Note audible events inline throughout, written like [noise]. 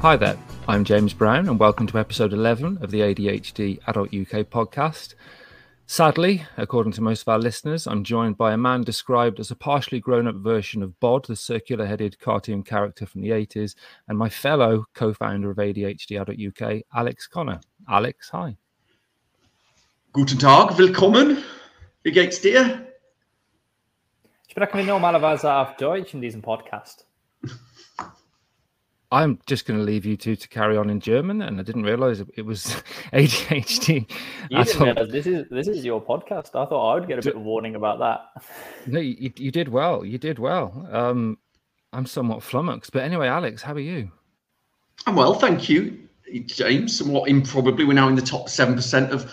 Hi there, I'm James Brown, and welcome to episode 11 of the ADHD Adult UK podcast. Sadly, according to most of our listeners, I'm joined by a man described as a partially grown up version of Bod, the circular headed cartoon character from the 80s, and my fellow co founder of ADHD Adult UK, Alex Conner. Alex, hi. Guten Tag, willkommen. Wie geht's dir? Sprechen wir normalerweise auf Deutsch in diesem Podcast? [laughs] I'm just going to leave you two to carry on in German, and I didn't realize it was [laughs] ADHD. You didn't realize this is this is your podcast. I thought I would get a bit of warning about that. No, you, you did well. You did well. Um, I'm somewhat flummoxed, but anyway, Alex, how are you? I'm well, thank you, James. Somewhat improbably, we're now in the top seven percent of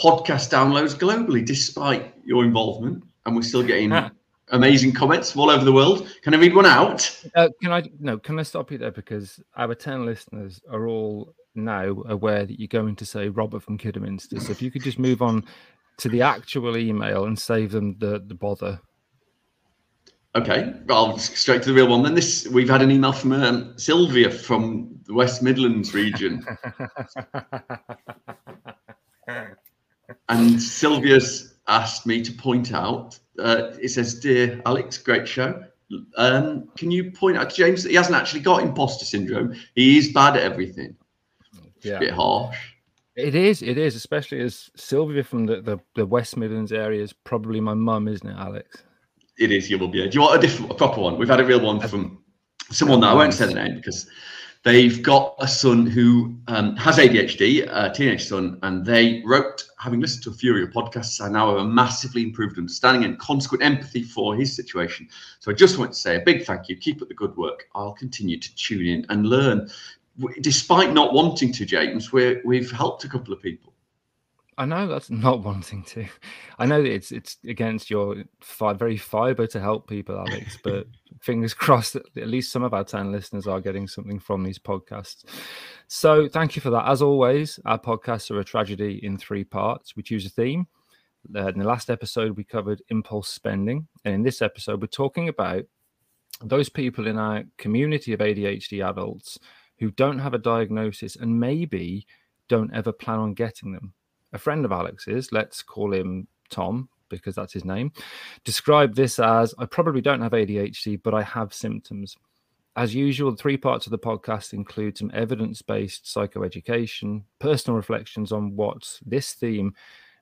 podcast downloads globally, despite your involvement, and we're still getting [laughs] amazing comments from all over the world. Can I read one out? Uh, can I? No, can I stop you there because our ten listeners are all now aware that you're going to say Robert from Kidderminster. So if you could just move on to the actual email and save them the the bother. Okay, I'll straight to the real one. Then this, we've had an email from um, Sylvia from the West Midlands region, [laughs] and Sylvia's asked me to point out. Uh, it says, "Dear Alex, great show. Um, can you point out to James that he hasn't actually got imposter syndrome? He is bad at everything. Yeah. A bit harsh. It is, it is, especially as Sylvia from the, the, the West Midlands area is probably my mum, isn't it, Alex? It is. You will be. Do you want a different, a proper one? We've had a real one from someone that I won't say the name because they've got a son who um, has ADHD, a teenage son, and they wrote, having listened to a few of your podcasts, I now have a massively improved understanding and consequent empathy for his situation. So I just want to say a big thank you. Keep up the good work. I'll continue to tune in and learn. Despite not wanting to, James, we're, we've helped a couple of people. I know that's not wanting to. I know that it's it's against your fi- very fiber to help people, Alex. But [laughs] fingers crossed that at least some of our ten listeners are getting something from these podcasts. So thank you for that. As always, our podcasts are a tragedy in three parts. We choose a theme. Uh, in the last episode, we covered impulse spending, and in this episode, we're talking about those people in our community of ADHD adults who don't have a diagnosis and maybe don't ever plan on getting them a friend of Alex's, let's call him Tom because that's his name, described this as I probably don't have ADHD, but I have symptoms. As usual, the three parts of the podcast include some evidence based psychoeducation, personal reflections on what this theme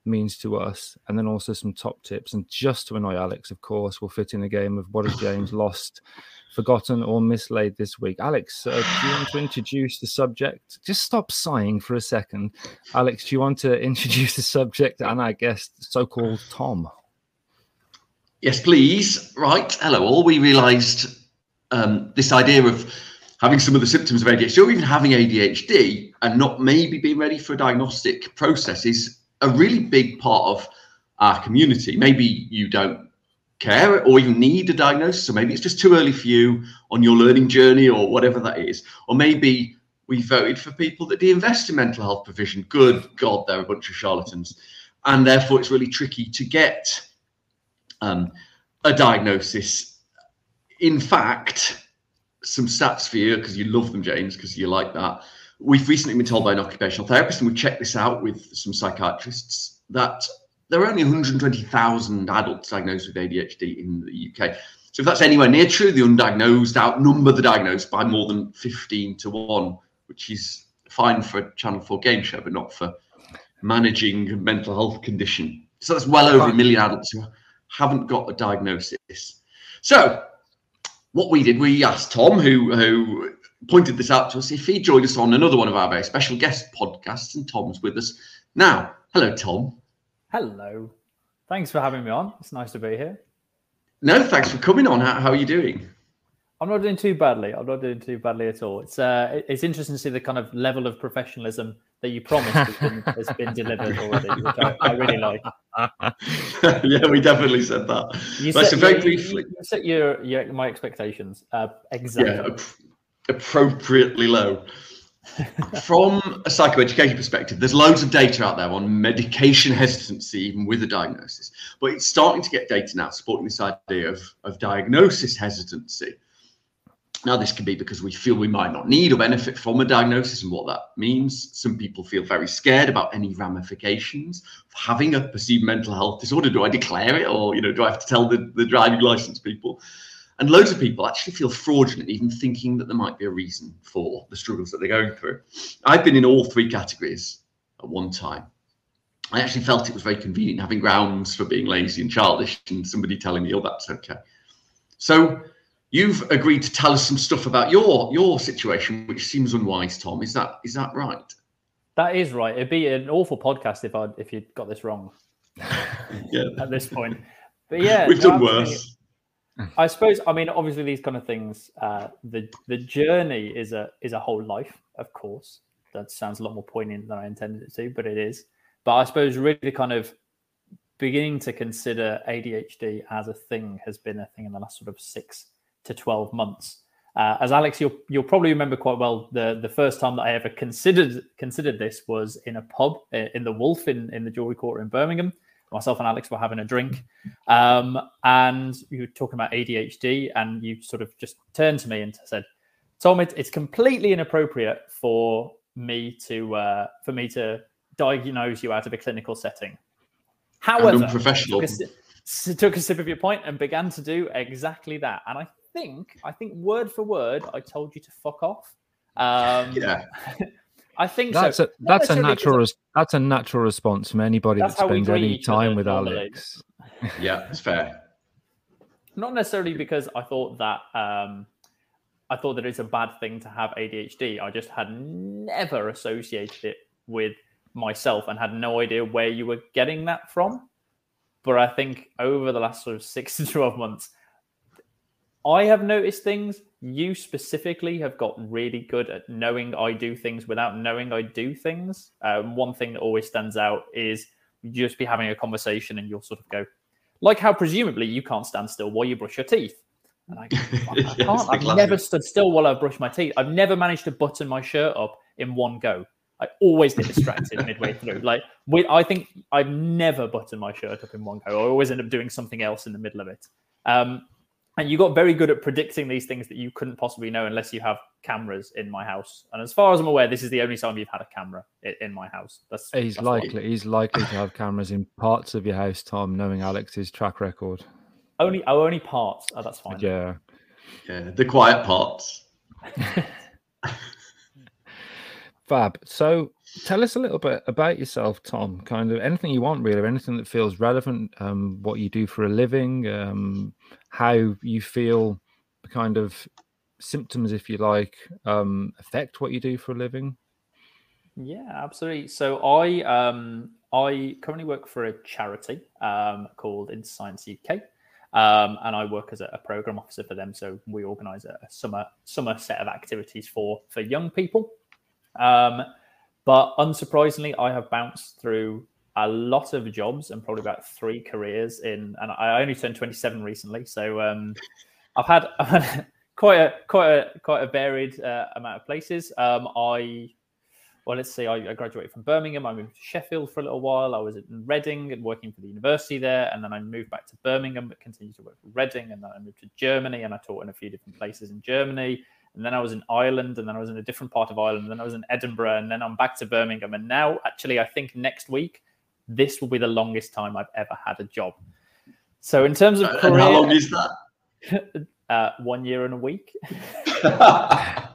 means to us, and then also some top tips. And just to annoy Alex, of course, we'll fit in a game of what has James [laughs] lost, forgotten, or mislaid this week. Alex, uh, do you want to introduce the subject? Just stop sighing for a second. Alex, do you want to introduce the subject and our guest, so called Tom? Yes, please. Right. Hello, all. We realised um, this idea of having some of the symptoms of ADHD or even having ADHD and not maybe being ready for a diagnostic process is a really big part of our community. Maybe you don't care or even need a diagnosis, or maybe it's just too early for you on your learning journey or whatever that is. Or maybe we voted for people that de-invest in mental health provision. Good God, they're a bunch of charlatans. And therefore, it's really tricky to get um, a diagnosis. In fact, some stats for you because you love them, James, because you like that. We've recently been told by an occupational therapist, and we checked this out with some psychiatrists, that there are only 120,000 adults diagnosed with ADHD in the UK. So if that's anywhere near true, the undiagnosed outnumber the diagnosed by more than 15 to 1, which is fine for a Channel 4 game show, but not for managing a mental health condition. So that's well over a million adults who haven't got a diagnosis. So what we did, we asked Tom, who who pointed this out to us, if he joined us on another one of our very special guest podcasts, and Tom's with us now. Hello, Tom. Hello. Thanks for having me on. It's nice to be here. No, thanks for coming on. How, how are you doing? I'm not doing too badly. I'm not doing too badly at all. It's uh, it's interesting to see the kind of level of professionalism that you promised has been, [laughs] has been delivered already, which I, I really like. [laughs] yeah, we definitely said that. You so set, very you- briefly, you set your, your my expectations uh, exactly. yeah, ap- appropriately low. From a psychoeducation perspective, there's loads of data out there on medication hesitancy, even with a diagnosis. But it's starting to get data now supporting this idea of, of diagnosis hesitancy. Now, this can be because we feel we might not need or benefit from a diagnosis and what that means. Some people feel very scared about any ramifications of having a perceived mental health disorder. Do I declare it or, you know, do I have to tell the, the driving license people? And loads of people actually feel fraudulent, even thinking that there might be a reason for the struggles that they're going through. I've been in all three categories at one time. I actually felt it was very convenient having grounds for being lazy and childish and somebody telling me, oh, that's okay. So you've agreed to tell us some stuff about your your situation, which seems unwise, Tom. Is that is that right? That is right. It'd be an awful podcast if I if you got this wrong. [laughs] yeah. At this point, but [laughs] yeah, we've done worse. I suppose. I mean, obviously, these kind of things. Uh, the the journey is a is a whole life, of course. That sounds a lot more poignant than I intended it to, but it is. But I suppose really the kind of beginning to consider ADHD as a thing has been a thing in the last sort of six to 12 months. Uh, as Alex, you'll you'll probably remember quite well the the first time that I ever considered considered this was in a pub uh, in the Wolf in in the Jewelry Quarter in Birmingham. Myself and Alex were having a drink, um, and you were talking about ADHD, and you sort of just turned to me and said, "Tom, it, it's completely inappropriate for me to uh, for me to diagnose you out of a clinical setting." However, professional took a, took a sip of your point and began to do exactly that, and I think, I think word for word, I told you to fuck off. Um, yeah. [laughs] I think that's so. a that's a natural res- that's a natural response from anybody that spends any time with normally. Alex. [laughs] yeah, it's fair. Not necessarily because I thought that um, I thought that it's a bad thing to have ADHD. I just had never associated it with myself and had no idea where you were getting that from. But I think over the last sort of [laughs] six to twelve months, I have noticed things. You specifically have got really good at knowing I do things without knowing I do things. Um, one thing that always stands out is you just be having a conversation and you'll sort of go, like how presumably you can't stand still while you brush your teeth. And I, [laughs] I can't. I've never stood still while I brush my teeth. I've never managed to button my shirt up in one go. I always get distracted [laughs] midway through. Like, we, I think I've never buttoned my shirt up in one go. I always end up doing something else in the middle of it. Um, and you got very good at predicting these things that you couldn't possibly know unless you have cameras in my house. And as far as I'm aware, this is the only time you've had a camera in my house. That's he's that's likely he's likely to have cameras in parts of your house, Tom. Knowing Alex's track record, only oh, only parts. Oh, that's fine. Yeah, yeah, the quiet parts. [laughs] Fab. So tell us a little bit about yourself, Tom. Kind of anything you want, really, anything that feels relevant. Um, what you do for a living, um, how you feel, kind of symptoms, if you like, um, affect what you do for a living. Yeah, absolutely. So I um, I currently work for a charity um, called InterScience UK. Um, and I work as a, a, program officer for them. So we organise a, summer summer set of activities for for young people. Um, but unsurprisingly, I have bounced through a lot of jobs and probably about three careers in, and I only turned 27 recently. So um, [laughs] I've had, quite a quite a quite a varied uh, amount of places. Um, I well, let's see, I, I, graduated from Birmingham. I moved to Sheffield for a little while. I was in Reading and working for the university there, and then I moved back to Birmingham, but continued to work for Reading, and then I moved to Germany, and I taught in a few different places in Germany and then I was in Ireland, and then I was in a different part of Ireland, and then I was in Edinburgh, and then I'm back to Birmingham. And now, actually, I think next week, this will be the longest time I've ever had a job. So, in terms of career, how long is that? [laughs] uh, one year and a week. [laughs]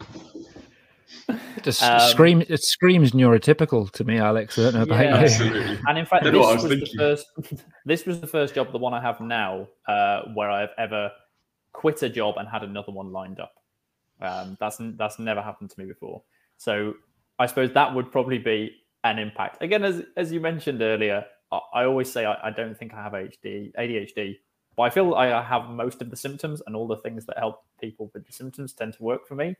It just um, scream, it screams neurotypical to me, Alex. I don't know about yeah, you. Absolutely. And in fact, this was, was the first. This was the first job, the one I have now, uh, where I've ever quit a job and had another one lined up. Um, that's that's never happened to me before. So I suppose that would probably be an impact. Again, as as you mentioned earlier, I, I always say I, I, don't think I have ADHD, ADHD, but I feel I have most of the symptoms and all the things that help people with the symptoms tend to work for me.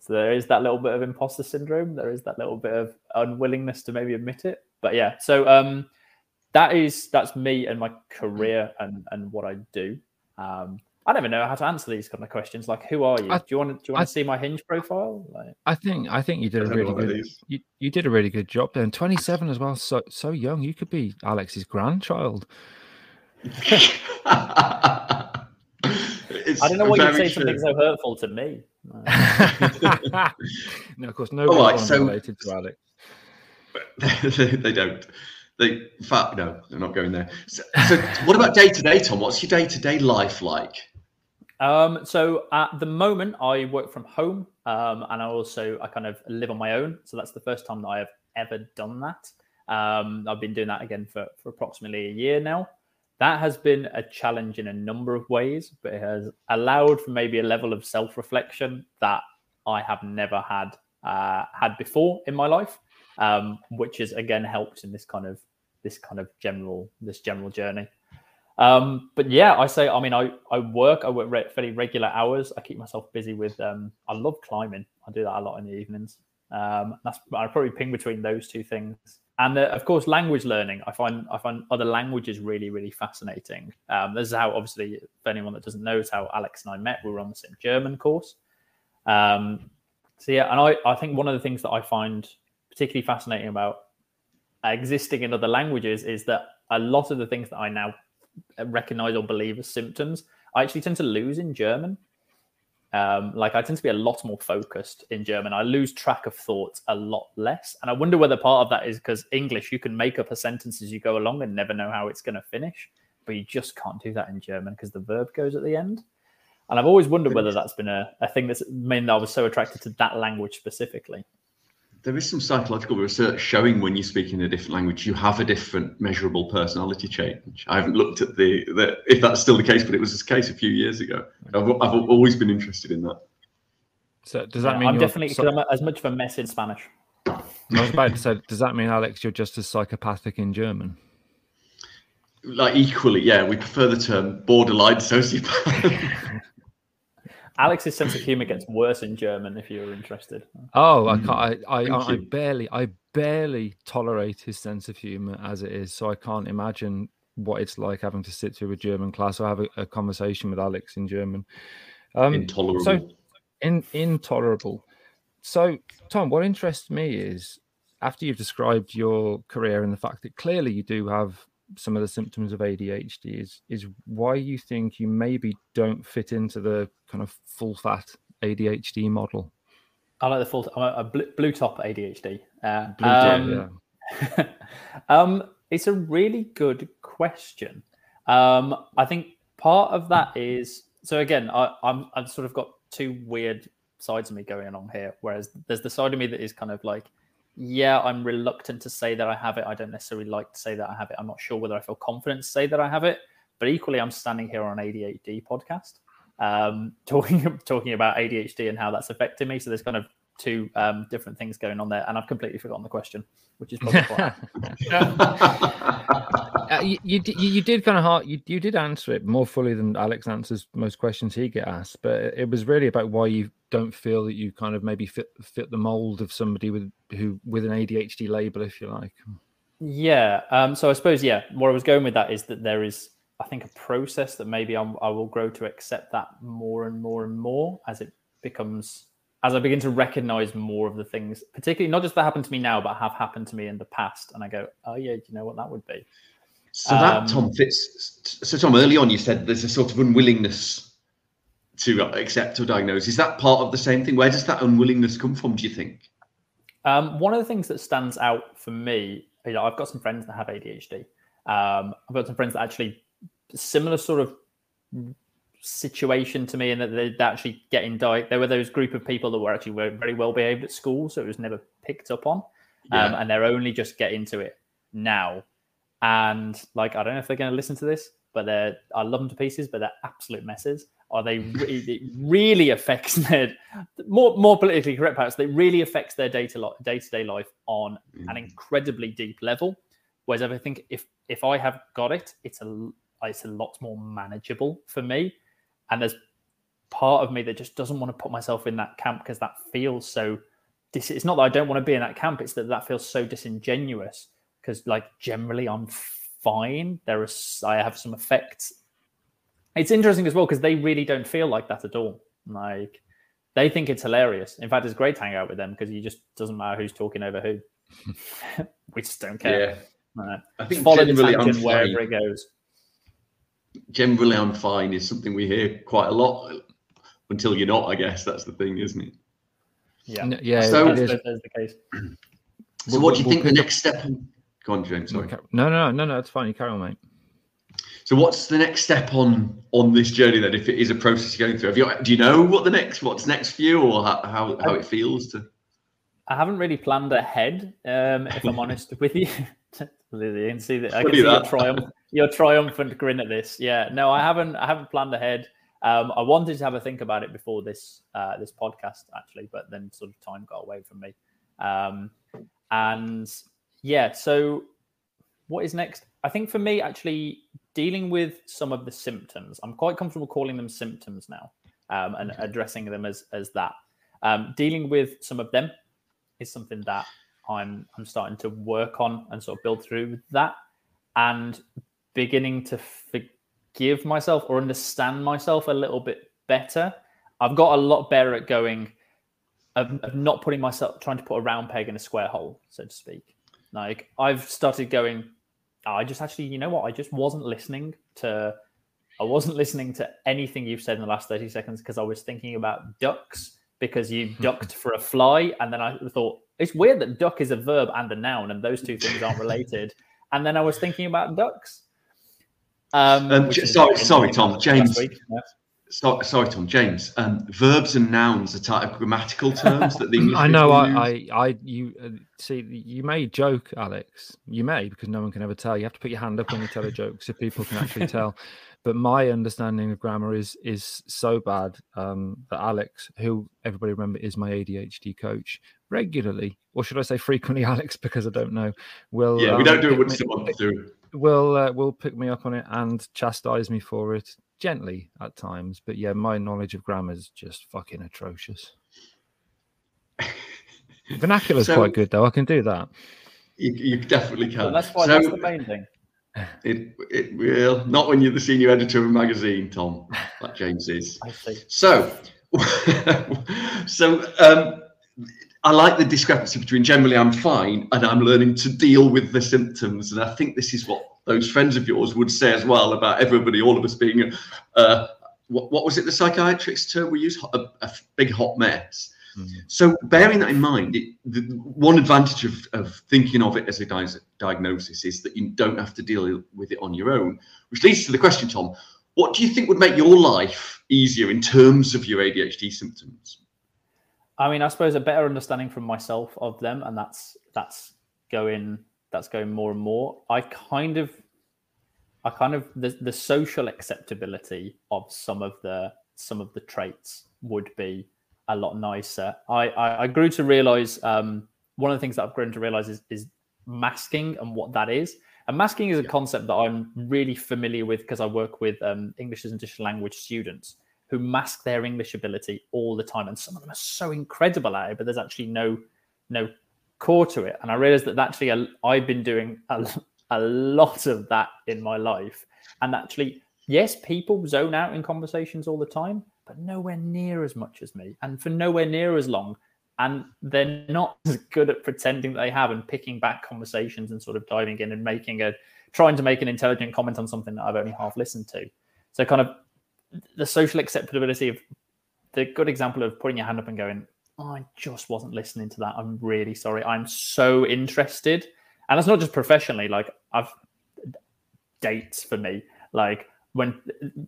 So there is that little bit of imposter syndrome. There is that little bit of unwillingness to maybe admit it. But yeah, so um, that is that's me and my career and and what I do. Um, I never know how to answer these kind of questions. Like, who are you? I, do you want to, do you want I, to see my hinge profile? Like, I think I think you did a really good you, you did a really good job there. And 27 as well, so so young. You could be Alex's grandchild. I don't know why you'd say true. something so hurtful to me. [laughs] no, of course, no right, right, so- related to Alex. [laughs] they, they don't. They, in fact, no, they're not going there. So, so what about day to day, Tom? What's your day to day life like? Um, so at the moment, I work from home, um, and I also I kind of live on my own. So that's the first time that I have ever done that. Um, I've been doing that again for for approximately a year now. That has been a challenge in a number of ways, but it has allowed for maybe a level of self reflection that I have never had uh, had before in my life, um, which has again helped in this kind of this kind of general this general journey. Um, but yeah, I say, I mean, I, I work, I work re- fairly regular hours. I keep myself busy with, um, I love climbing. I do that a lot in the evenings. Um, that's, I probably ping between those two things. And uh, of course, language learning. I find, I find other languages really, really fascinating. Um, this is how, obviously, for anyone that doesn't know, is how Alex and I met. We were on the same German course. Um, so yeah, and I, I think one of the things that I find particularly fascinating about existing in other languages is that a lot of the things that I now recognize or believe as symptoms, I actually tend to lose in German. Um, like I tend to be a lot more focused in German. I lose track of thoughts a lot less. And I wonder whether part of that is because English, you can make up a sentence as you go along and never know how it's going to finish. But you just can't do that in German because the verb goes at the end. And I've always wondered whether that's been a, a thing that's meant that I was so attracted to that language specifically. There is some psychological research showing when you speak in a different language, you have a different measurable personality change. I haven't looked at the, the if that's still the case, but it was the case a few years ago. I've, I've always been interested in that. So does that Yeah, mean I'm you're definitely so- I'm as much of a mess in Spanish. I was about to say, does that mean Alex, you're just as psychopathic in German? Like equally, yeah, we prefer the term borderline sociopath. [laughs] Alex's sense of humor gets worse in German if you're interested. Oh. I can't. I, I, I, I barely, I barely tolerate his sense of humor as it is. So I can't imagine what it's like having to sit through a German class or have a, a conversation with Alex in German. Um, Intolerable. So, in, intolerable. So, Tom, what interests me is after you've described your career and the fact that clearly you do have some of the symptoms of ADHD, is is why you think you maybe don't fit into the kind of full fat ADHD model. I like the full. I'm a, blue, top ADHD. Uh, Blue top, um, yeah. [laughs] um, it's a really good question. Um, I think part of that is so. Again, I, I'm I've sort of got two weird sides of me going along here. Whereas there's the side of me that is kind of like, yeah, I'm reluctant to say that I have it. I don't necessarily like to say that I have it. I'm not sure whether I feel confident to say that I have it. But equally, I'm standing here on ADHD podcast, um, [laughs] talking talking about ADHD and how that's affecting me. So there's kind of two um, different things going on there, and I've completely forgotten the question, which is probably quite [laughs] [laughs] Uh, you, you, you did kind of you, you did answer it more fully than Alex answers most questions he get asked, but it was really about why you don't feel that you kind of maybe fit fit the mold of somebody with who with an ADHD label, if you like. Yeah. Um, so I suppose, yeah, where I was going with that is that there is, I think, a process that maybe I'm, I will grow to accept that more and more and more as it becomes, as I begin to recognize more of the things, particularly not just that happened to me now, but have happened to me in the past. And I go, oh, yeah, do you know what that would be? So that Um, Tom fits. So Tom, early on you said there's a sort of unwillingness to accept or diagnose. Is that part of the same thing? Where does that unwillingness come from? Do you think? Um, one of the things that stands out for me, you know, I've got some friends that have ADHD. Um, I've got some friends that actually similar sort of situation to me, and that they actually getting di There were those group of people that were actually very, very well behaved at school, so it was never picked up on, um, Yeah. and they're only just getting to it now. And like, I don't know if they're going to listen to this, but they're I love them to pieces, but they're absolute messes. Are they [laughs] re- it really affects their more more politically correct parts. It really affects their day to day to day life on an mm. incredibly deep level. Whereas I think if if I have got it, it's a it's a lot more manageable for me. And there's part of me that just doesn't want to put myself in that camp because that feels so. Dis- it's not that I don't want to be in that camp; it's that that feels so disingenuous. Because like generally, I'm fine. There is I have some effects. It's interesting as well because they really don't feel like that at all. Like they think it's hilarious. In fact, it's great to hang out with them because you just doesn't matter who's talking over who. [laughs] we just don't care. Yeah. Right. I think Follow the generally I'm tangent wherever fine. it goes. Generally I'm fine is something we hear quite a lot until you're not. I guess that's the thing, isn't it? Yeah, N- yeah. So- that's, that's the case. So, what do you think the next step? On... Go on, James. Sorry. No, no, no, no. It's fine. You carry on, mate. So, what's the next step on on this journey then? If it is a process you're going through, have you do you know what the next what's next for you, or how how, how it feels to? I haven't really planned ahead, um, if I'm honest [laughs] with you. Lily, you can see that I can Funny see your triumph, your triumphant grin at this. Yeah, no, I haven't. I haven't planned ahead. Um, I wanted to have a think about it before this uh, this podcast, actually, but then sort of time got away from me. Um, and yeah, so what is next? I think for me, actually, dealing with some of the symptoms. I'm quite comfortable calling them symptoms now, um, and addressing them as as that. Um, dealing with some of them is something that I'm I'm starting to work on and sort of build through that, and beginning to forgive myself or understand myself a little bit better. I've got a lot better at going of, of not putting myself trying to put a round peg in a square hole, so to speak. Like I've started going, "Oh, I just actually, you know what? I just wasn't listening to I wasn't listening to anything you've said in the last 30 seconds because I was thinking about ducks because you [laughs] ducked for a fly. And then I thought, it's weird that duck is a verb and a noun, and those two things aren't related. and then I was thinking about ducks. Um, Um, sorry- sorry, Tom. James. So, sorry, Tom. James. Um, verbs and nouns are type of grammatical terms that the [clears throat] English I know. I. I, I, you uh, see. You may joke, Alex. You may because no one can ever tell. You have to put your hand up when you tell a joke so people can actually [laughs] tell. But my understanding of grammar is is so bad um, that Alex, who everybody remember is my ADHD coach, regularly, or should I say frequently, [laughs] Alex, because I don't know, will yeah, we um, don't do it a month, do will uh, will pick me up on it and chastise me for it gently at times. But yeah, my knowledge of grammar is just fucking atrocious. [laughs] Vernacular's So- quite good though. I can do that. You, you definitely can. Well, that's why So- that's the main thing. [laughs] It, it will not when you're the senior editor of a magazine, Tom, like James is. [laughs] I see. So, so um, I like the discrepancy between generally I'm fine and I'm learning to deal with the symptoms, and I think this is what those friends of yours would say as well about everybody, all of us being, uh, what, what was it the psychiatrist term we use? A, a big hot mess. Mhm. So, bearing that in mind, it, the, one advantage of, of thinking of it as a di- diagnosis is that you don't have to deal with it on your own. Which leads to the question, Tom: What do you think would make your life easier in terms of your ADHD symptoms? I mean, I suppose a better understanding from myself of them, and that's that's going that's going more and more. I kind of, I kind of the the social acceptability of some of the some of the traits would be a lot nicer. I I, I grew to realize um, one of the things that I've grown to realize is is masking and what that is. And masking is a concept that I'm really familiar with because I work with um, English as an additional language students who mask their English ability all the time, and some of them are so incredible at it, but there's actually no no core to it. And I realized that actually I've been doing a, a lot of that in my life, and actually, yes, people zone out in conversations all the time, but nowhere near as much as me, and for nowhere near as long. And they're not [laughs] as good at pretending that they have and picking back conversations and sort of diving in and making a trying to make an intelligent comment on something that I've only half listened to. So kind of the social acceptability of the good example of putting your hand up and going, I just wasn't listening to that. I'm really sorry. I'm so interested. And that's not just professionally, like I've dates for me. Like when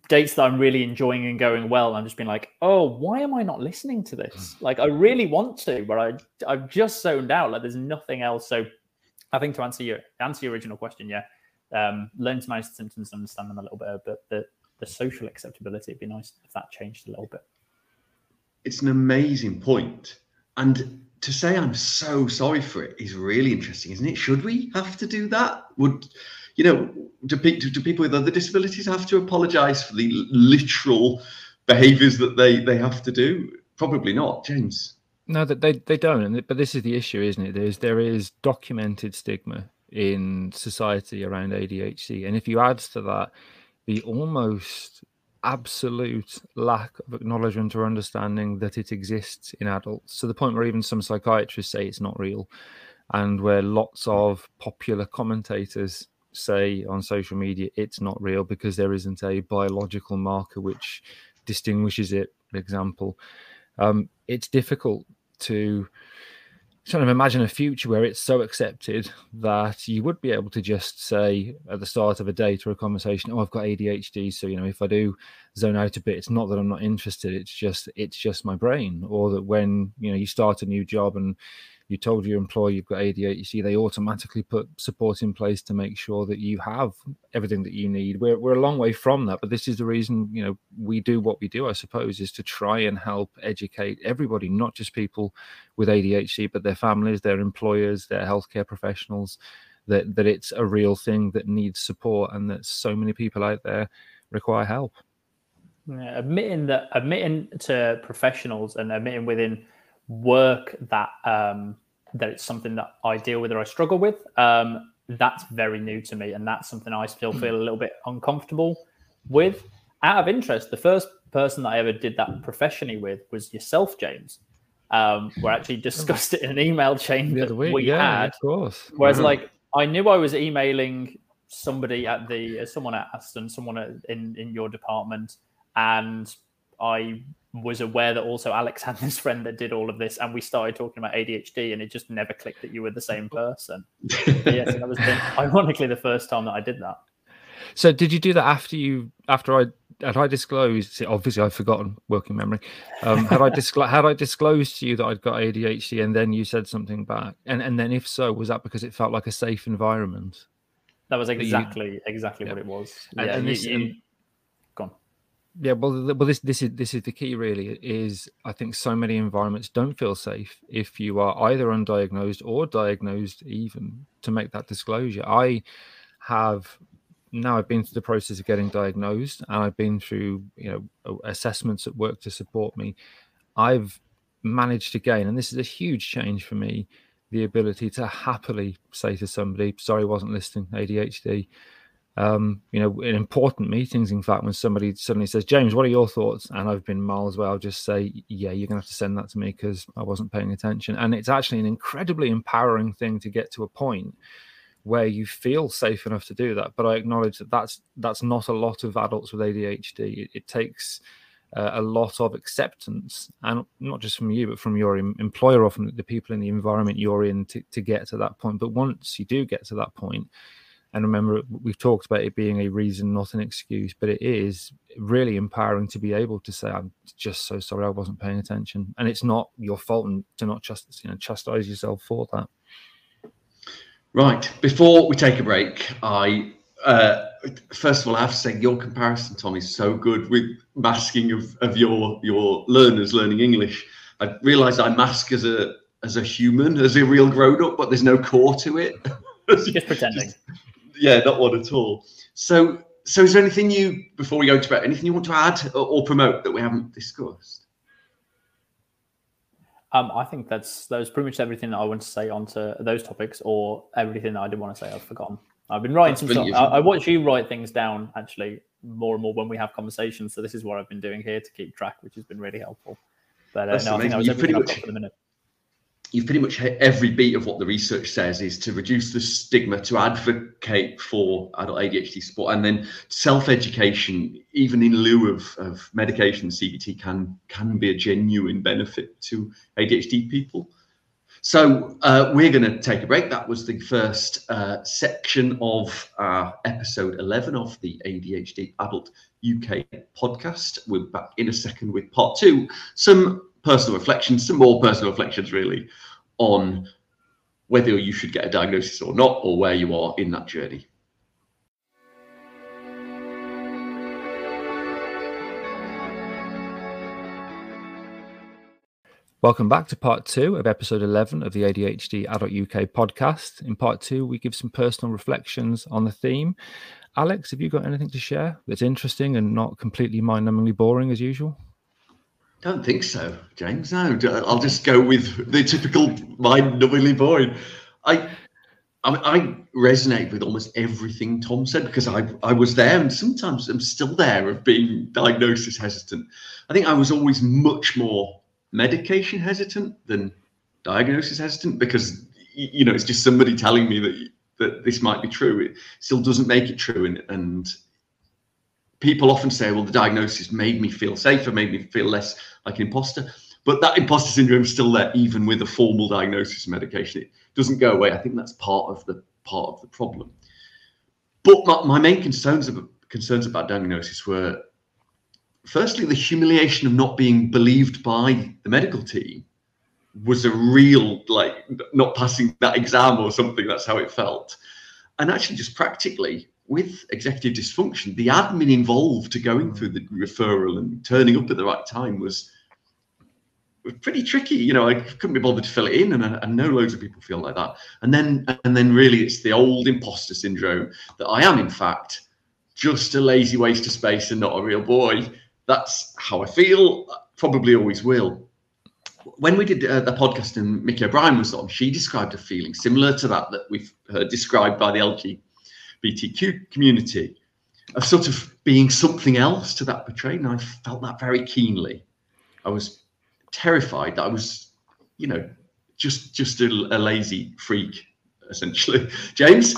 dates that I'm really enjoying and going well, I'm just being like, oh, why am I not listening to this? Like I really want to, but I I've just zoned out. Like there's nothing else. So I think to answer your answer your original question, yeah, um, learn to manage the symptoms and understand them a little bit, but the the social acceptability would be nice if that changed a little bit. It's an amazing point. And to say I'm so sorry for it is really interesting, isn't it? Should we have to do that? Would you know? Do, pe- do people with other disabilities have to apologise for the literal behaviours that they they have to do? Probably not, James. No, that they they don't. But this is the issue, isn't it? There's there is documented stigma in society around ADHD, and if you add to that the almost absolute lack of acknowledgement or understanding that it exists in adults, to the point where even some psychiatrists say it's not real, and where lots of popular commentators say on social media it's not real because there isn't a biological marker which distinguishes it. For example, um, it's difficult to trying to imagine a future where it's so accepted that you would be able to just say at the start of a date or a conversation, "Oh, I've got ADHD, so you know if I do zone out a bit, it's not that I'm not interested; it's just it's just my brain." Or that when you know you start a new job and you told your employer you've got ADHD, they automatically put support in place to make sure that you have everything that you need. We're, we're a long way from that, but this is the reason, you know, we do what we do, I suppose, is to try and help educate everybody, not just people with ADHD, but their families, their employers, their healthcare professionals, that, that it's a real thing that needs support and that so many people out there require help. Yeah, admitting that admitting to professionals and admitting within work that um, that it's something that I deal with or I struggle with. Um, that's very new to me, and that's something I still feel a little bit uncomfortable with. Out of interest, the first person that I ever did that professionally with was yourself, James. Um, we actually discussed it in an email chain that week, we yeah, had. Of course. Whereas, mm-hmm. like, I knew I was emailing somebody at the someone at Aston, someone at, in in your department, and I was aware that also Alex had this friend that did all of this, and we started talking about ADHD, and it just never clicked that you were the same person. yes, that was [laughs] ironically the first time that I did that. So, did you do that after you after I had I disclosed? Obviously, I've forgotten working memory. Um, had I disclosed [laughs] had I disclosed to you that I'd got ADHD, and then you said something back, and and then if so, was that because it felt like a safe environment? That was exactly you, exactly yeah. what it was. And, yeah, and this, you, you, yeah well well this this is this is the key really is i think so many environments don't feel safe if you are either undiagnosed or diagnosed even to make that disclosure. I have now i've been through the process of getting diagnosed and i've been through you know assessments at work to support me. I've managed to gain and this is a huge change for me the ability to happily say to somebody sorry wasn't listening adhd um, you know, in important meetings, in fact, when somebody suddenly says, James, what are your thoughts? And I've been miles away, I'll just say, yeah, you're going to have to send that to me because I wasn't paying attention. And it's actually an incredibly empowering thing to get to a point where you feel safe enough to do that. But I acknowledge that that's, that's not a lot of adults with ADHD. It, it takes uh, a lot of acceptance, and not just from you, but from your em- employer, often the people in the environment you're in to, to get to that point. But once you do get to that point, and remember, we've talked about it being a reason, not an excuse, but it is really empowering to be able to say, "I'm just so sorry, I wasn't paying attention," and it's not your fault, and to not just you know chastise yourself for that. Right. Before we take a break, I uh, first of all I have to say your comparison, Tom, is so good with masking of, of your your learners learning English. I realised I mask as a as a human, as a real grown up, but there's no core to it. [laughs] just pretending. Just, yeah, not one at all. So, so is there anything you before we go to bed? Anything you want to add or, or promote that we haven't discussed? Um, I think that's that was pretty much everything that I want to say onto those topics, or everything that I didn't want to say. I've forgotten. I've been writing that's some stuff. I, I, watch you write things down actually more and more when we have conversations. So this is what I've been doing here to keep track, which has been really helpful. But uh, no, I think that was everything I've got for the minute you've pretty much hit every beat of what the research says is to reduce the stigma, to advocate for adult ADHD support, and then self-education, even in lieu of, of medication, CBT can can be a genuine benefit to ADHD people. So uh, we're going to take a break. That was the first uh, section of episode 11 of the ADHD Adult UK podcast. We're back in a second with part two. Some personal reflections, some more personal reflections really on whether you should get a diagnosis or not, or where you are in that journey. Welcome back to part two of episode 11 of the ADHD Adult UK podcast. In part two, we give some personal reflections on the theme. Alex, have you got anything to share that's interesting and not completely mind numbingly boring as usual? Don't think so, James. No, I'll just go with the typical mind-numbingly boring. I, I, I resonate with almost everything Tom said because I, I was there, and sometimes I'm still there of being diagnosis hesitant. I think I was always much more medication hesitant than diagnosis hesitant because you know it's just somebody telling me that that this might be true. It still doesn't make it true, and and people often say, well, the diagnosis made me feel safer, made me feel less like an imposter. But that imposter syndrome is still there, even with a formal diagnosis and medication. It doesn't go away. I think that's part of the part of the problem. But my, my main concerns about concerns about diagnosis were firstly the humiliation of not being believed by the medical team was a real like not passing that exam or something that's how it felt and actually just practically with executive dysfunction the admin involved to going through the referral and turning up at the right time was was pretty tricky you know i couldn't be bothered to fill it in and I, I know loads of people feel like that. And then and then really it's the old imposter syndrome that i am in fact just a lazy waste of space and not a real boy. That's how i feel probably always will. When we did uh, the podcast and Mickey O'Brien was on, she described a feeling similar to that that we've heard described by the LGBTQ community of sort of being something else to that portrayal. And I felt that very keenly. I was terrified that I was, you know, just just a, a lazy freak, essentially. [laughs] James,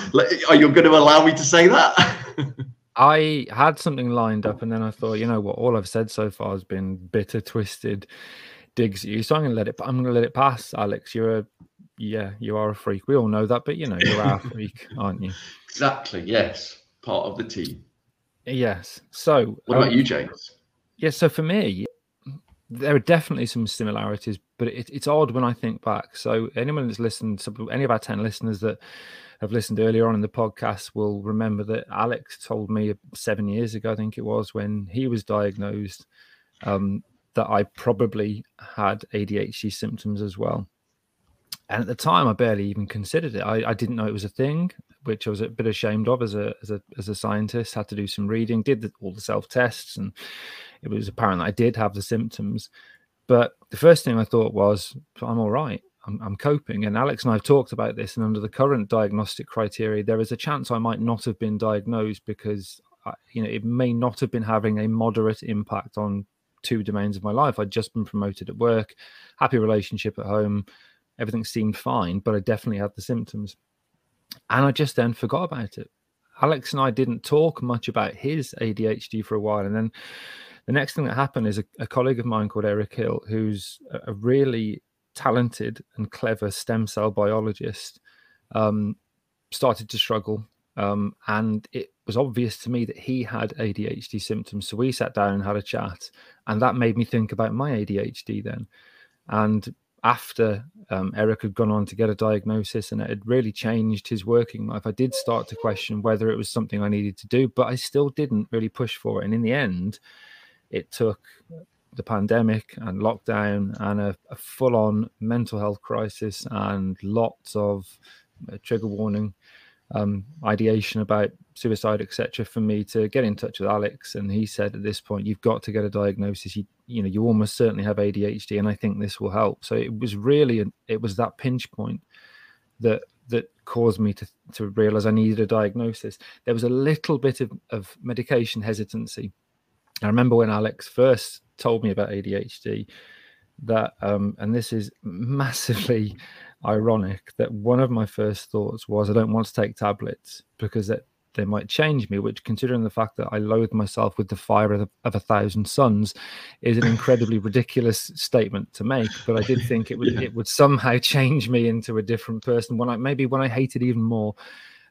are you going to allow me to say that? [laughs] I had something lined up, and then I thought, you know what? All I've said so far has been bitter, twisted digs at you. So I'm gonna let it. I'm gonna let it pass, Alex. You're a yeah, you are a freak. We all know that, but you know you're a freak, [laughs] aren't you? Exactly. Yes, part of the team. Yes. So what about um, you, James? Yeah. So for me, there are definitely some similarities, but it, it's odd when I think back. So anyone that's listened, to any of our ten listeners that have listened earlier on in the podcast will remember that Alex told me seven years ago, I think it was, when he was diagnosed. Um, that I probably had ADHD symptoms as well. And at the time, I barely even considered it. I, I, didn't know it was a thing, which I was a bit ashamed of as a as a as a scientist. Had to do some reading, did the, all the self tests, and it was apparent that I did have the symptoms. But the first thing I thought was, I'm all right. I'm, I'm coping. And Alex and I have talked about this. And under the current diagnostic criteria, there is a chance I might not have been diagnosed because I, you know it may not have been having a moderate impact on two domains of my life. I'd just been promoted at work, happy relationship at home, everything seemed fine, but I definitely had the symptoms. And I just then forgot about it. Alex and I didn't talk much about his ADHD for a while. And then the next thing that happened is a, a colleague of mine called Eric Hill, who's a really talented and clever stem cell biologist, um, started to struggle um, and it was obvious to me that he had ADHD symptoms. So we sat down and had a chat, and that made me think about my ADHD then. And after um, Eric had gone on to get a diagnosis and it had really changed his working life, I did start to question whether it was something I needed to do, but I still didn't really push for it. And in the end, it took the pandemic and lockdown and a, a full on mental health crisis and lots of uh, trigger warning um, ideation about suicide, etc., for me to get in touch with Alex. And he said at this point, you've got to get a diagnosis. You, you know, you almost certainly have ADHD, and I think this will help. So it was really, it was that pinch point that that caused me to to realize I needed a diagnosis. There was a little bit of, of medication hesitancy. I remember when Alex first told me about ADHD that um, and this is [laughs] massively ironic that one of my first thoughts was I don't want to take tablets because that they might change me, which considering the fact that I loathe myself with the fire of, of a thousand suns is an incredibly [laughs] ridiculous statement to make. But I did think it would yeah. it would somehow change me into a different person when I maybe when I hated even more.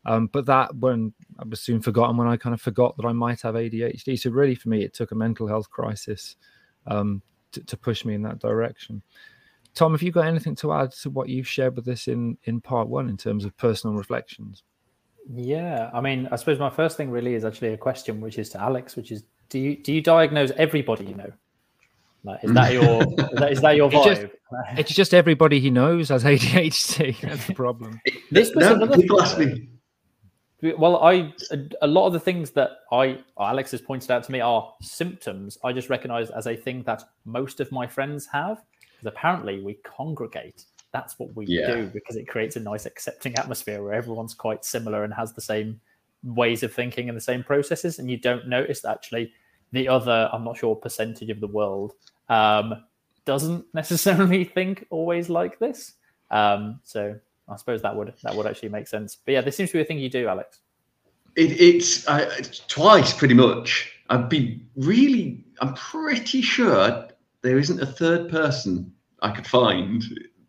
Um, but that when I was soon forgotten when I kind of forgot that I might have ADHD. So really for me it took a mental health crisis um, to, to push me in that direction. Tom, have you got anything to add to what you've shared with us in in part one in terms of personal reflections? Yeah, I mean, I suppose my first thing really is actually a question, which is to Alex, which is, do you do you diagnose everybody you know? Like, is that your [laughs] is, that, is that your vibe? It's just, [laughs] it's just, everybody he knows has ADHD. [laughs] That's the problem. this was no, people ask me. Well, I a lot of the things that I Alex has pointed out to me are symptoms. I just recognise as a thing that most of my friends have because apparently we congregate. That's what we yeah. do because it creates a nice accepting atmosphere where everyone's quite similar and has the same ways of thinking and the same processes, and you don't notice that actually the other, I'm not sure percentage of the world, um, doesn't [laughs] necessarily think always like this. Um, so I suppose that would that would actually make sense. But yeah, this seems to be a thing you do, Alex. It, it's uh, twice, pretty much. I've been really, I'm pretty sure there isn't a third person I could find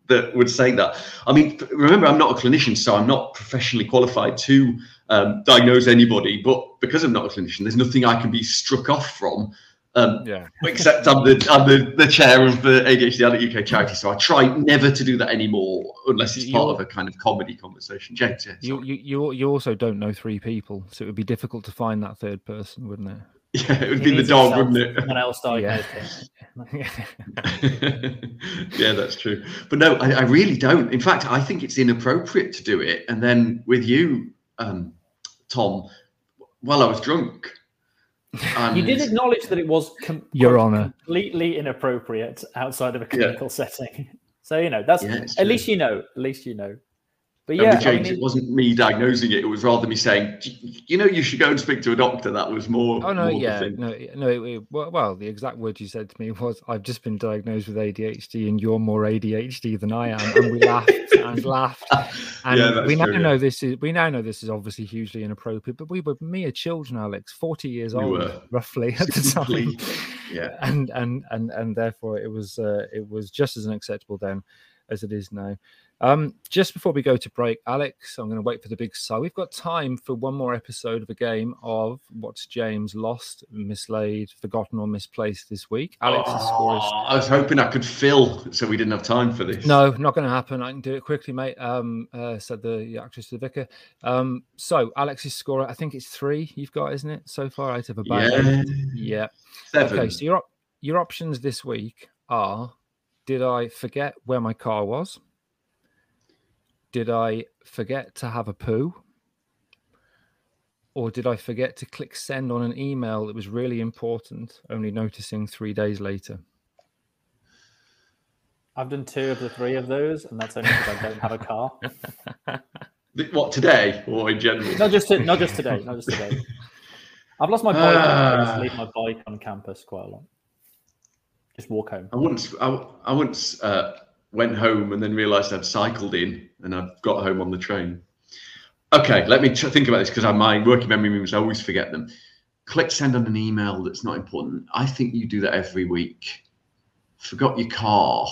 that would say that. I mean, remember, I'm not a clinician, so I'm not professionally qualified to um, diagnose anybody. But because I'm not a clinician, there's nothing I can be struck off from. Um, Yeah. Except I'm the I'm the, the chair of the ADHD UK charity, so I try never to do that anymore unless it's part You're- of a kind of comedy conversation. James, yeah, You, you you you also don't know three people, so it would be difficult to find that third person, wouldn't it? Yeah, it would He be the dog, wouldn't it? Someone else Yeah. diagnosed [laughs] him. yeah, that's true. But no, I, I really don't. In fact, I think it's inappropriate to do it. And then with you, um, Tom, while I was drunk. And You did acknowledge that it was com- Your Honour. completely inappropriate outside of a clinical setting. So you know that's Yeah, at true. least you know. At least you know. But yeah, with I mean, James, it- it wasn't me diagnosing it. It was rather me saying, you know, you should go and speak to a doctor. That was more. Oh no, more yeah, no, no. It, it- well, the exact word you said to me [laughs] was, "I've just been diagnosed with ADHD, and you're more ADHD than I am." And we laughed and [laughs] laughed, and Yeah, we now true, yeah. know this is we now know this is obviously hugely inappropriate. But we were mere children, Alex, forty years We old, were. roughly at the [laughs] time, yeah. and and and and therefore it was uh, it was just as unacceptable then as it is now. Um, just before we go to break, Alex, I'm going to wait for the big sigh. We've got time for one more episode of a game of what's James lost, mislaid, forgotten, or misplaced this week. Alex's score is Oh, I was hoping I could fill, so we didn't have time for this. no, not going to happen. I can do it quickly, mate. Um, uh, said the actress to the vicar. Um, so Alex's score, I think it's three. You've got, isn't it, so far out of about Yeah. Yeah. Seven. Okay, so your op- your options this week are: Did I forget where my car was? Did I forget to have a poo? Or did I forget to click send on an email that was really important, only noticing three days later? I've done two of the three of those, and that's only because I don't have a car. [laughs] What today or in general? Not just to, not just today. Not just today. I've lost my bike. I just Ah. leave my bike on campus quite a lot. Just walk home. I once I, I once uh, went home and then realised I'd cycled in and I've got home on the train. Okay, let me tr- think about this because I'm my working memory means I always forget them. Click send on an email that's not important. I think you do that every week. Forgot your car.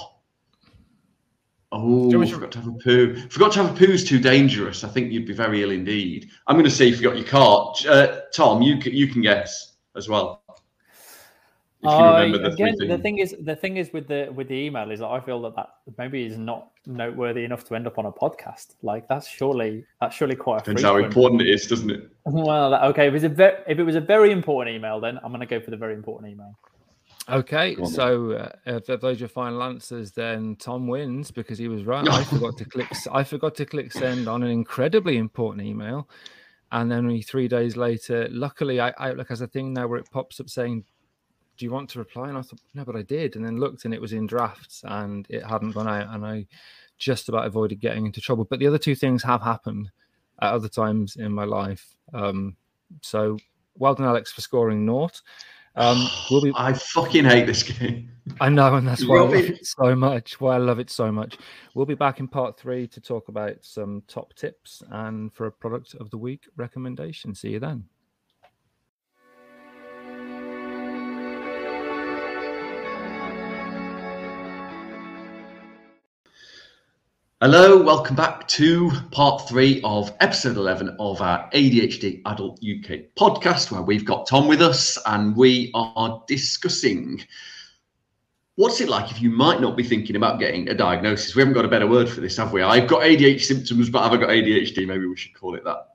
Oh, want to- forgot to have a poo. Forgot to have a poo's too dangerous. I think you'd be very ill indeed. I'm going to say you forgot your car. Uh, Tom, you you can guess as well. If you I- the three again, the thing is, the thing is with the with the email is that I feel that that maybe is not noteworthy enough to end up on a podcast. Like that's surely that's surely quite a Depends how important it is, doesn't it? [laughs] Well, okay. If it's a ve- if it was a very important email, then I'm going to go for the very important email. Okay, Go on then. so uh, if if those are your final answers, then Tom wins because he was right. I [laughs] forgot to click. s- I forgot to click send on an incredibly important email, and then only three days later, luckily, I Outlook has a thing now where it pops up saying, "Do you want to reply?" And I thought, "No, but I did," and then looked, and it was in drafts, and it hadn't gone out, and I just about avoided getting into trouble. But the other two things have happened at other times in my life. Um, so well done, Alex, for scoring naught. Um, we'll be I fucking hate this game. I know, and that's why I love it so much. Why I love it so much. We'll be back in part three to talk about some top tips and for a product of the week recommendation. See you then. Hello, welcome back to part three of episode 11 of our ADHD Adult UK podcast, where we've got Tom with us and we are discussing what's it like if you might not be thinking about getting a diagnosis. We haven't got a better word for this, have we? I've got ADHD symptoms, but have I got ADHD? Maybe we should call it that.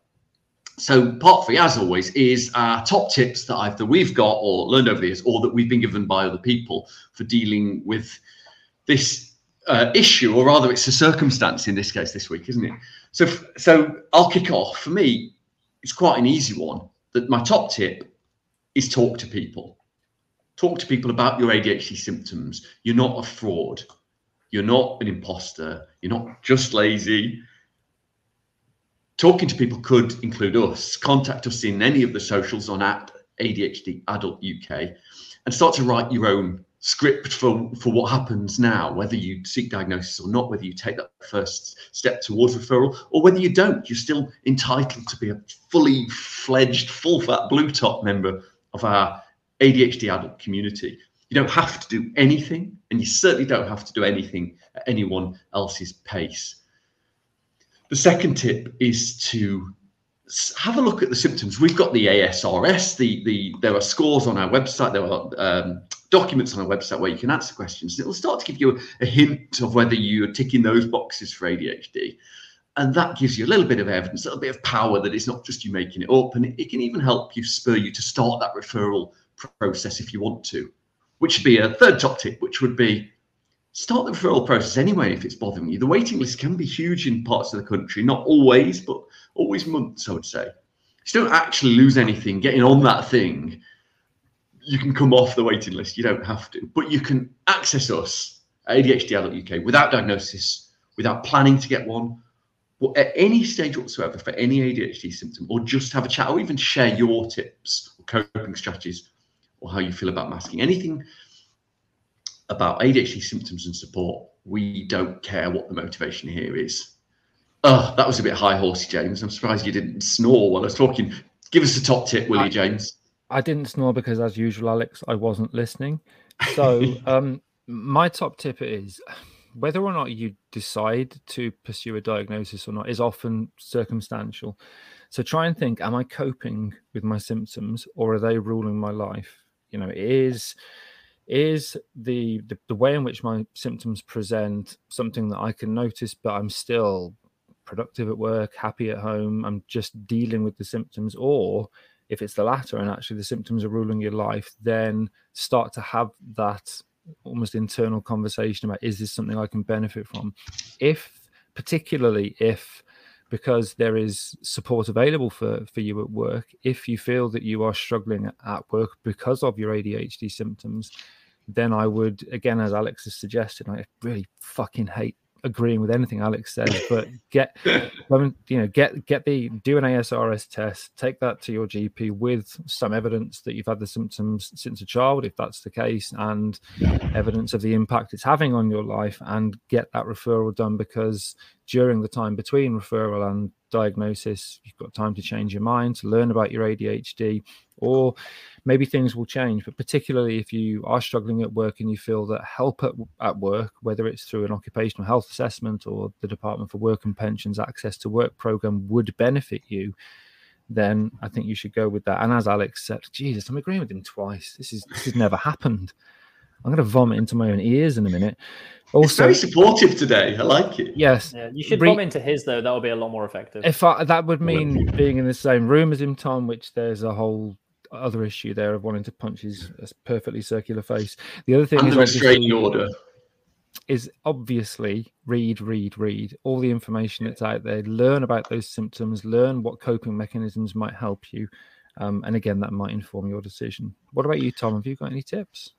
So, part three, as always, is our top tips that either we've got or learned over the years, or that we've been given by other people for dealing with this uh, issue, or rather, it's a circumstance in this case this week, isn't it? So, so I'll kick off. For me, it's quite an easy one. That my top tip is talk to people. Talk to people about your ADHD symptoms. You're not a fraud. You're not an imposter. You're not just lazy. Talking to people could include us. Contact us in any of the socials on at ADHD Adult UK and start to write your own script for, for what happens now, whether you seek diagnosis or not, whether you take that first step towards referral or whether you don't. You're still entitled to be a fully fledged, full fat blue top member of our ADHD adult community. You don't have to do anything, and you certainly don't have to do anything at anyone else's pace. The second tip is to have a look at the symptoms. We've got the ASRS. The the there are scores on our website. There are um, documents on our website where you can answer questions. It'll start to give you a, a hint of whether you're ticking those boxes for ADHD, and that gives you a little bit of evidence, a little bit of power that it's not just you making it up, and it, it can even help you spur you to start that referral process if you want to. Which would be a third top tip, which would be start the referral process anyway if it's bothering you. The waiting list can be huge in parts of the country, not always, but always months, I would say. You don't actually lose anything getting on that thing, you can come off the waiting list. You don't have to, but you can access us at ADHD UK without diagnosis, without planning to get one, at any stage whatsoever for any ADHD symptom, or just have a chat, or even share your tips or coping strategies, or how you feel about masking. Anything about ADHD symptoms and support, we don't care what the motivation here is. Oh, that was a bit high horsey, James. I'm surprised you didn't snore while I was talking. Give us a top tip, will I, you, James? I didn't snore because, as usual, Alex, I wasn't listening. [laughs] So, um, my top tip is whether or not you decide to pursue a diagnosis or not is often circumstantial. So, try and think: Am I coping with my symptoms, or are they ruling my life? You know, is is the, the, the way in which my symptoms present something that I can notice, but I'm still productive at work, happy at home. I'm just dealing with the symptoms, or if it's the latter and actually the symptoms are ruling your life, then start to have that almost internal conversation about is this something I can benefit from? If, particularly if, because there is support available for, for you at work, if you feel that you are struggling at work because of your ADHD symptoms, then I would, again, as Alex has suggested, I really fucking hate agreeing with anything Alex says, but [laughs] get you know get get the do an ASRS test, take that to your GP with some evidence that you've had the symptoms since a child, if that's the case, and evidence of the impact it's having on your life, and get that referral done because during the time between referral and diagnosis, you've got time to change your mind, to learn about your ADHD, or maybe things will change. But particularly if you are struggling at work and you feel that help at, at work, whether it's through an occupational health assessment or the Department for Work and Pensions Access to Work program, would benefit you, then I think you should go with that. And as Alex said, Jesus, I'm agreeing with him twice. This is this has never happened. I'm going to vomit into my own ears in a minute. Also, it's very supportive today. I like it. Yes. Yeah, you should Re- vomit into his though. That would be a lot more effective. If I, that would mean being in the same room as him, Tom, which there's a whole other issue there of wanting to punch his perfectly circular face. The other thing and is the restraining order is obviously read, read, read all the information that's out there. Learn about those symptoms. Learn what coping mechanisms might help you, um, and again, that might inform your decision. What about you, Tom? Have you got any tips?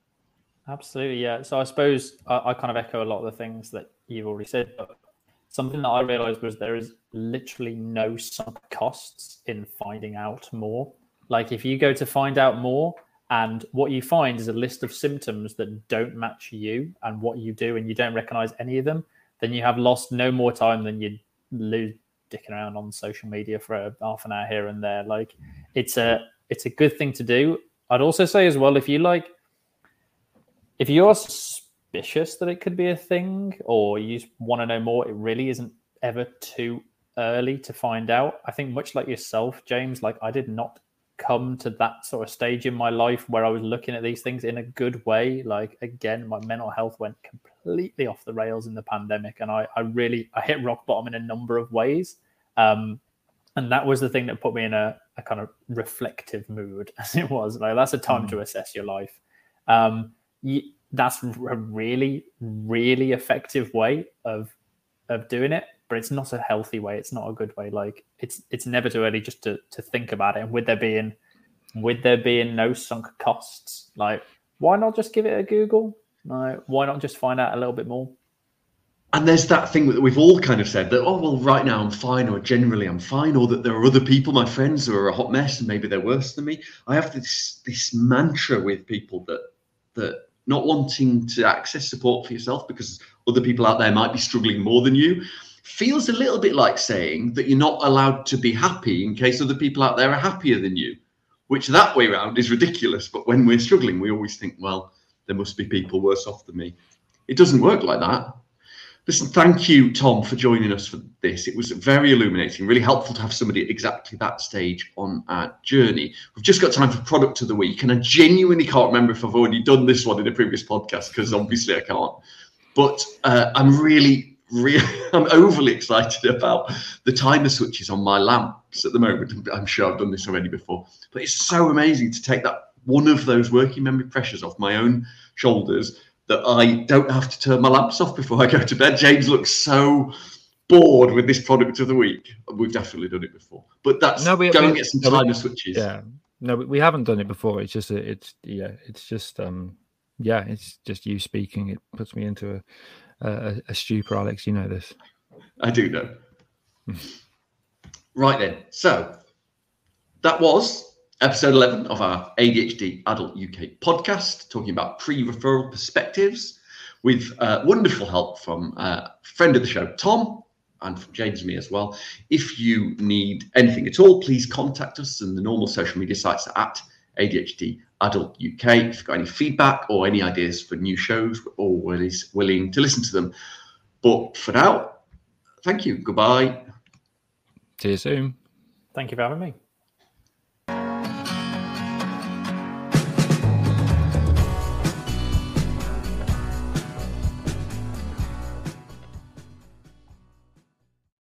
Absolutely, yeah. So I suppose I, I kind of echo a lot of the things that you've already said, but something that I realized was there is literally no sunk costs in finding out more. Like if you go to find out more, and what you find is a list of symptoms that don't match you and what you do, and you don't recognize any of them, then you have lost no more time than you lose dicking around on social media for a half an hour here and there. Like it's a it's a good thing to do. I'd also say as well if you like if you're suspicious that it could be a thing or you want to know more, it really isn't ever too early to find out. I think much like yourself, James, like I did not come to that sort of stage in my life where I was looking at these things in a good way. Like again, my mental health went completely off the rails in the pandemic, and I, I really I hit rock bottom in a number of ways. Um, and that was the thing that put me in a, a kind of reflective mood, [laughs] as it was. Like that's a time mm. to assess your life. Um, that's a really, really effective way of of doing it. But it's not a healthy way. It's not a good way. Like it's it's never too early just to to think about it. And with there being with there being no sunk costs, like why not just give it a Google? Why not just find out a little bit more? and there's that thing that we've all kind of said that oh well right now i'm fine or generally i'm fine or that there are other people my friends who are a hot mess and maybe they're worse than me i have this this mantra with people that that not wanting to access support for yourself because other people out there might be struggling more than you feels a little bit like saying that you're not allowed to be happy in case other people out there are happier than you, which that way around is ridiculous. But when we're struggling, we always think, well, there must be people worse off than me. It doesn't work like that. Listen, thank you, Tom, for joining us for this. It was very illuminating, really helpful to have somebody at exactly that stage on our journey. We've just got time for product of the week, and I genuinely can't remember if I've already done this one in a previous podcast because obviously I can't. But uh, I'm really, really, [laughs] I'm overly excited about the timer switches on my lamps at the moment. I'm sure I've done this already before, but it's so amazing to take that one of those working memory pressures off my own shoulders that I don't have to turn my lamps off before I go to bed. James looks so bored with this product of the week. We've definitely done it before, but that's no, we, go we, and get some no, timer switches. Yeah, no, we haven't done it before. It's just it's yeah, it's just um yeah, it's just you speaking. It puts me into a a, a stupor, Alex. You know this. I do know. [laughs] right then, so that was episode 11 of our ADHD Adult UK podcast, talking about pre referral perspectives with uh, wonderful help from a uh, friend of the show, Tom, and from James and me as well. If you need anything at all, please contact us and the normal social media sites at ADHD Adult UK. If you've got any feedback or any ideas for new shows, we're always willing to listen to them. But for now, thank you. Goodbye. See you soon. Thank you for having me.